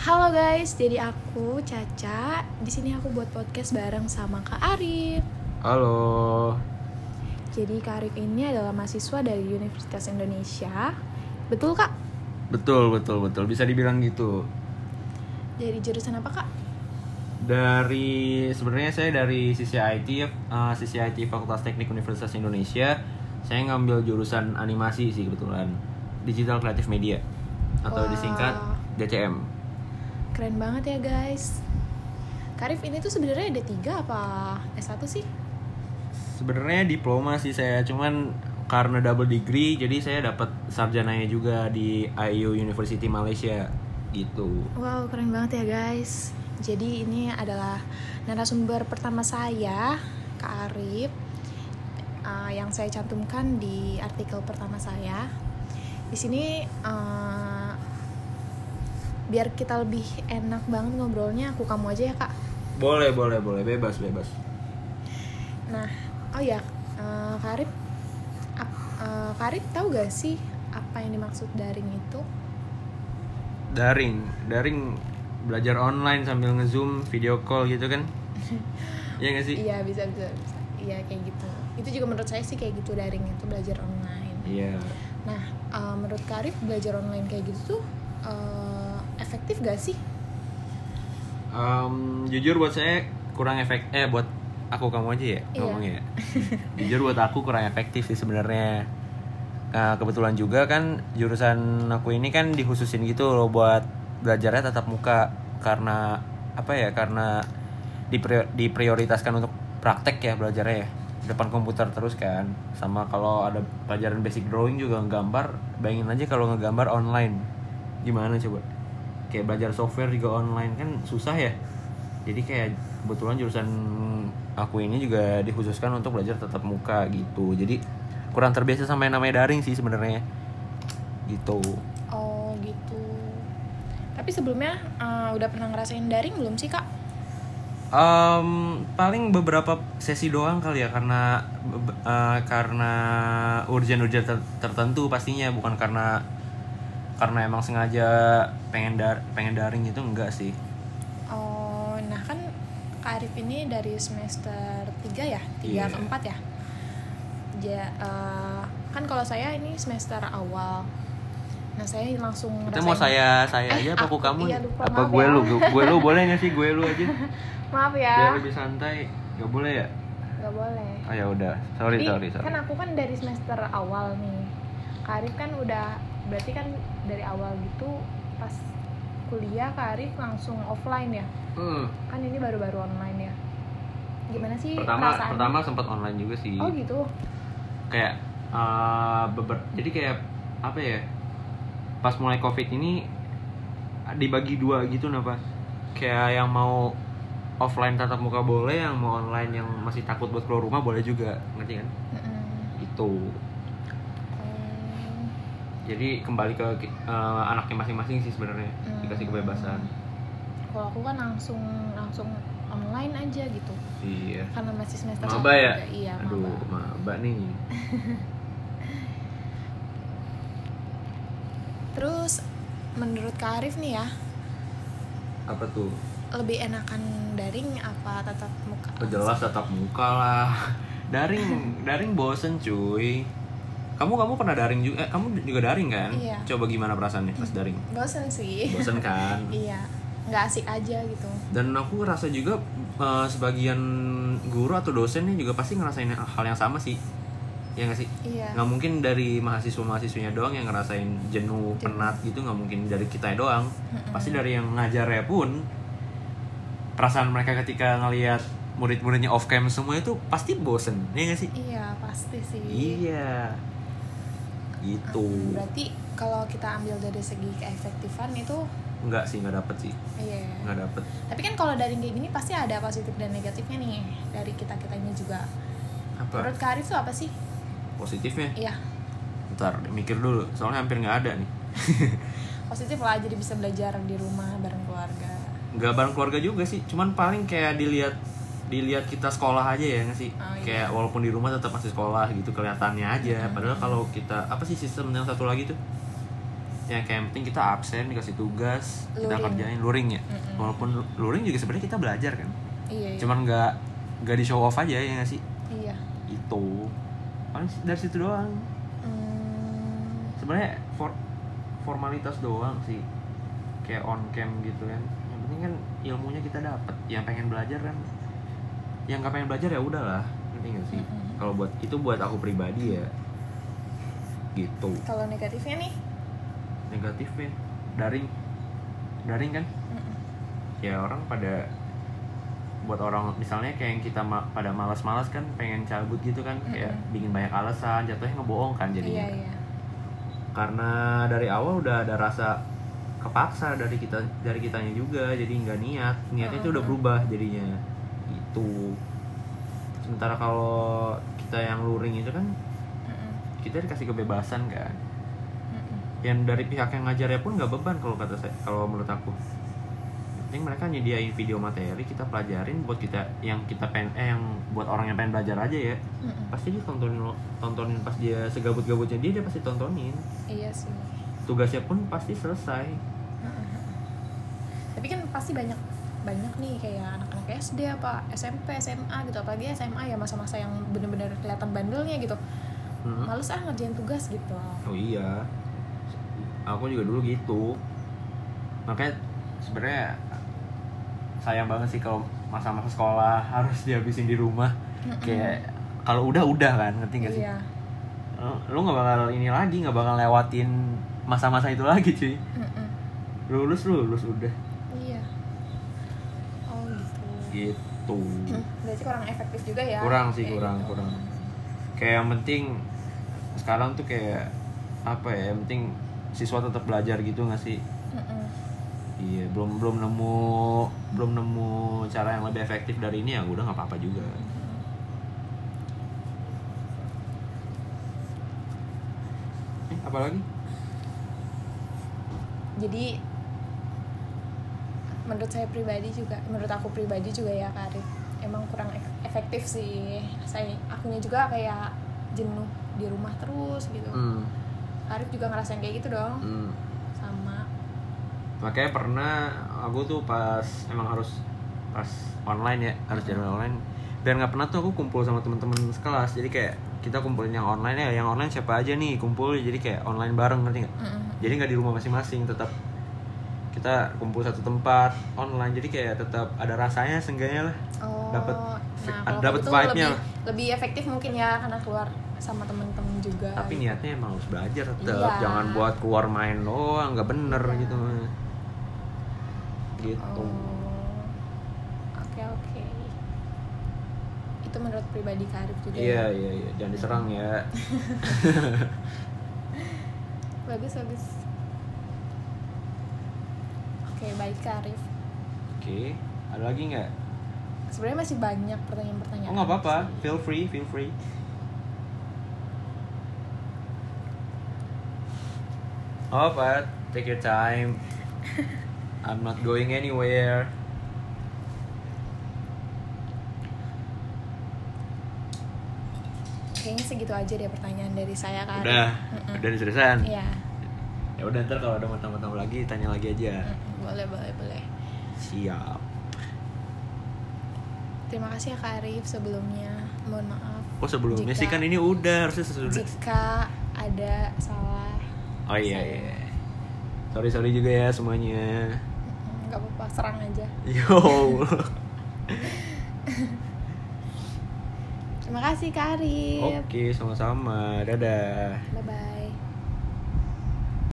Halo guys, jadi aku Caca. Di sini aku buat podcast bareng sama Kak Arif. Halo. Jadi Kak Arif ini adalah mahasiswa dari Universitas Indonesia. Betul Kak? Betul, betul, betul. Bisa dibilang gitu. Dari jurusan apa Kak? Dari sebenarnya saya dari sisi IT, uh, sisi IT Fakultas Teknik Universitas Indonesia. Saya ngambil jurusan animasi sih kebetulan. Digital Creative Media atau Wah. disingkat DCM. Keren banget ya guys. Kak Arif ini tuh sebenarnya D3 apa S1 sih? Sebenarnya diploma sih saya, cuman karena double degree jadi saya dapat sarjananya juga di IU University Malaysia gitu. Wow, keren banget ya guys. Jadi ini adalah narasumber pertama saya, Kak Arif, uh, yang saya cantumkan di artikel pertama saya. Di sini uh, biar kita lebih enak banget ngobrolnya, aku kamu aja ya kak. Boleh, boleh, boleh, bebas, bebas. Nah, oh ya, uh, ap- uh, Kak Arif tahu gak sih apa yang dimaksud daring itu? daring daring belajar online sambil ngezoom video call gitu kan Iya gak sih Iya bisa bisa bisa. Iya kayak gitu. Itu juga menurut saya sih kayak gitu daring itu belajar online. iya Nah, uh, menurut Karif belajar online kayak gitu tuh uh, efektif gak sih? Em, jujur buat saya kurang efek eh buat aku kamu aja ya Iya. ngomongnya ya. jujur buat aku kurang efektif sih sebenarnya Nah, kebetulan juga kan jurusan aku ini kan dikhususin gitu loh buat belajarnya tatap muka karena apa ya karena dipri- diprioritaskan untuk praktek ya belajarnya ya depan komputer terus kan sama kalau ada pelajaran basic drawing juga nggambar bayangin aja kalau ngegambar online gimana coba kayak belajar software juga online kan susah ya. Jadi kayak kebetulan jurusan aku ini juga dikhususkan untuk belajar tatap muka gitu. Jadi kurang terbiasa sama yang namanya daring sih sebenarnya. Gitu. Oh gitu. Tapi sebelumnya uh, udah pernah ngerasain daring belum sih kak? Em, paling beberapa sesi doang kali ya karena eh, karena urgen-urgen ter- tertentu pastinya. Bukan karena karena emang sengaja pengen dar pengen daring itu enggak sih Oh, nah kan Kak Arif ini dari semester 3 ya? 3 Iya. ke 4 ya? Ja, uh, kan kalau saya ini semester awal. Nah, saya langsung kita mau ngerasain- saya saya Eh, aja apa aku aku- kamu iya, lupa, apa gue ya. lu gue, lu boleh nggak sih gue lu aja Maaf ya. biar lebih santai nggak boleh ya Gak boleh. oh ya udah sorry Jadi, sorry sorry kan aku kan dari semester awal nih. Kak Arif kan udah berarti kan dari awal gitu pas kuliah Kak Arif langsung offline ya. Hmm, Kan ini baru-baru online ya. Gimana sih pertama perasaannya? pertama sempat online juga sih Oh gitu. kayak uh, beber jadi kayak apa ya pas mulai covid ini dibagi dua gitu napa kayak yang mau offline tatap muka boleh yang mau online yang masih takut buat keluar rumah boleh juga ngerti kan itu Hmm. Jadi kembali ke uh, anaknya masing-masing sih sebenarnya Hmm. dikasih kebebasan Kalau aku kan langsung langsung online aja gitu. iya Karena masih semester maba ya juga. Iya, aduh maba nih Terus menurut Kak Arif nih ya, apa tuh lebih enakan daring apa tatap muka? Oh, jelas tatap muka lah. Daring, daring bosen cuy. Kamu kamu pernah daring juga? Eh, kamu juga daring kan? Iya. Coba gimana perasaannya pas daring? Bosen sih. Bosen kan? iya, nggak asik aja gitu. Dan aku ngerasa juga eh, sebagian guru atau dosen nih juga pasti ngerasain hal yang sama sih. Ya nggak sih? Iya. Nggak mungkin dari mahasiswa mahasiswanya doang yang ngerasain jenuh, penat gitu. Nggak mungkin dari kita doang. Pasti dari yang ngajarnya pun perasaan mereka ketika ngelihat murid-muridnya off cam semua itu pasti bosen. Ya nggak sih? Iya pasti sih. Iya. Gitu. Berarti kalau kita ambil dari segi keefektifan itu, Enggak sih, enggak dapet sih. iya. Enggak dapet. Tapi kan kalau daring kayak gini pasti ada positif dan negatifnya nih dari kita kitanya juga. Apa? Menurut Kak Arif tuh apa sih? Positifnya? Iya, Ntar mikir dulu, soalnya hampir nggak ada nih. positif lah jadi bisa belajar di rumah bareng keluarga. Nggak bareng keluarga juga sih, cuman paling kayak dilihat dilihat kita sekolah aja ya nggak sih? Oh, iya. kayak walaupun di rumah tetap masih sekolah gitu kelihatannya aja. Padahal kalau kita apa sih sistem yang satu lagi tuh? Ya kayak yang penting kita absen dikasih tugas kita Luring. kerjain luring ya. Mm-mm. walaupun luring juga sebenarnya kita belajar kan? Iya iya. Cuman nggak nggak di show off aja ya nggak sih? Iya. Itu. Paling dari situ doang. Hmm, sebenarnya for, formalitas doang sih. Kayak on cam gitu kan. Yang penting kan ilmunya kita dapat yang pengen belajar kan yang nggak pengen belajar ya udahlah ngerti nggak sih? Mm-mm. kalau buat itu buat aku pribadi ya. Gitu. Kalau negatifnya nih? Negatifnya? Daring. Daring kan? Mm-mm. ya orang pada buat orang misalnya kayak yang kita ma- pada malas-malas kan pengen cabut gitu kan kayak Mm-mm. bikin banyak alasan jatuhnya ngebohong kan jadinya. Iya iya. Karena dari awal udah ada rasa kepaksa dari kita dari kitanya juga jadi nggak niat. Niatnya itu udah berubah jadinya itu sementara kalau kita yang luring itu kan kita dikasih kebebasan kan. Yang dari pihak yang ngajarnya pun nggak beban kalau kata saya kalau menurut aku. Penting mereka nyediain video materi kita pelajarin buat kita yang kita pengen eh yang buat orang yang pengen belajar aja ya. Mm-mm. pasti dia tontonin tontonin pas dia segabut-gabutnya dia dia pasti tontonin. Iya sih. Tugasnya pun pasti selesai. Mm-mm. tapi kan pasti banyak banyak nih kayak SD apa SMP SMA gitu. Apalagi SMA ya masa-masa yang bener-bener kelihatan bandelnya gitu. Hmm. males ah ngerjain tugas gitu. Oh iya. Aku juga dulu gitu. Makanya sebenarnya sayang banget sih kalau masa-masa sekolah harus dihabisin di rumah. Mm-mm. kayak kalau udah udah kan ngerti gak sih? Iya. Lu- lu nggak bakal ini lagi nggak bakal lewatin masa-masa itu lagi cuy. Mm-mm. lulus lulus udah gitu. Hmm, berarti kurang efektif juga ya? Kurang sih kayak kurang gitu. kurang. Kayak yang penting sekarang tuh kayak apa ya yang penting siswa tetap belajar gitu nggak sih? Mm-mm. iya belum belum nemu belum nemu cara yang lebih efektif dari ini ya udah nggak apa-apa juga. Eh, apa lagi? Jadi menurut saya pribadi juga menurut aku pribadi juga ya Kak Arif. Emang kurang ef- efektif sih. Saya akunya juga kayak jenuh di rumah terus gitu. Hmm, Arif juga ngerasain kayak gitu dong. Hmm. sama. Makanya pernah aku tuh pas emang harus pas online ya harus jalan online. Biar nggak pernah tuh aku kumpul sama teman-teman sekelas. Jadi kayak kita kumpulin yang online ya yang online siapa aja nih kumpul. Jadi kayak online bareng ngerti nggak? Mm-mm. jadi nggak di rumah masing-masing tetap kita kumpul satu tempat online jadi kayak tetap ada rasanya seenggaknya lah oh Dapet nah dapet gitu vibe-nya lebih lah. lebih efektif mungkin ya karena keluar sama temen-temen juga tapi niatnya emang harus belajar tetap Iya. jangan buat keluar main doang nggak bener Iya. gitu gitu Oh. Oke oke. Itu menurut pribadi Kak Arif juga. iya ya? iya iya jangan diserang ya Bagus bagus. Oke baik Kak Arif. oke ada lagi nggak Sebenarnya masih banyak pertanyaan-pertanyaan. oh nggak apa-apa feel free feel free Oh, but take your time. I'm not going anywhere. Kayaknya segitu aja deh pertanyaan dari saya Kak Arif. Udah, Mm-mm. udah diseriusan. Iya. Ya udah ntar kalau ada mau tambah-tambah lagi tanya lagi aja. Boleh boleh boleh. Siap. Terima kasih ya Kak Arif sebelumnya. Mohon maaf. Oh sebelumnya Jika- sih kan ini udah harusnya sesudah. Jika ada salah. Oh iya saya- iya. Sorry sorry juga ya semuanya. Nggak apa-apa serang aja. Yo. Terima kasih Kak Arif. Oke sama-sama. Dadah. Bye bye.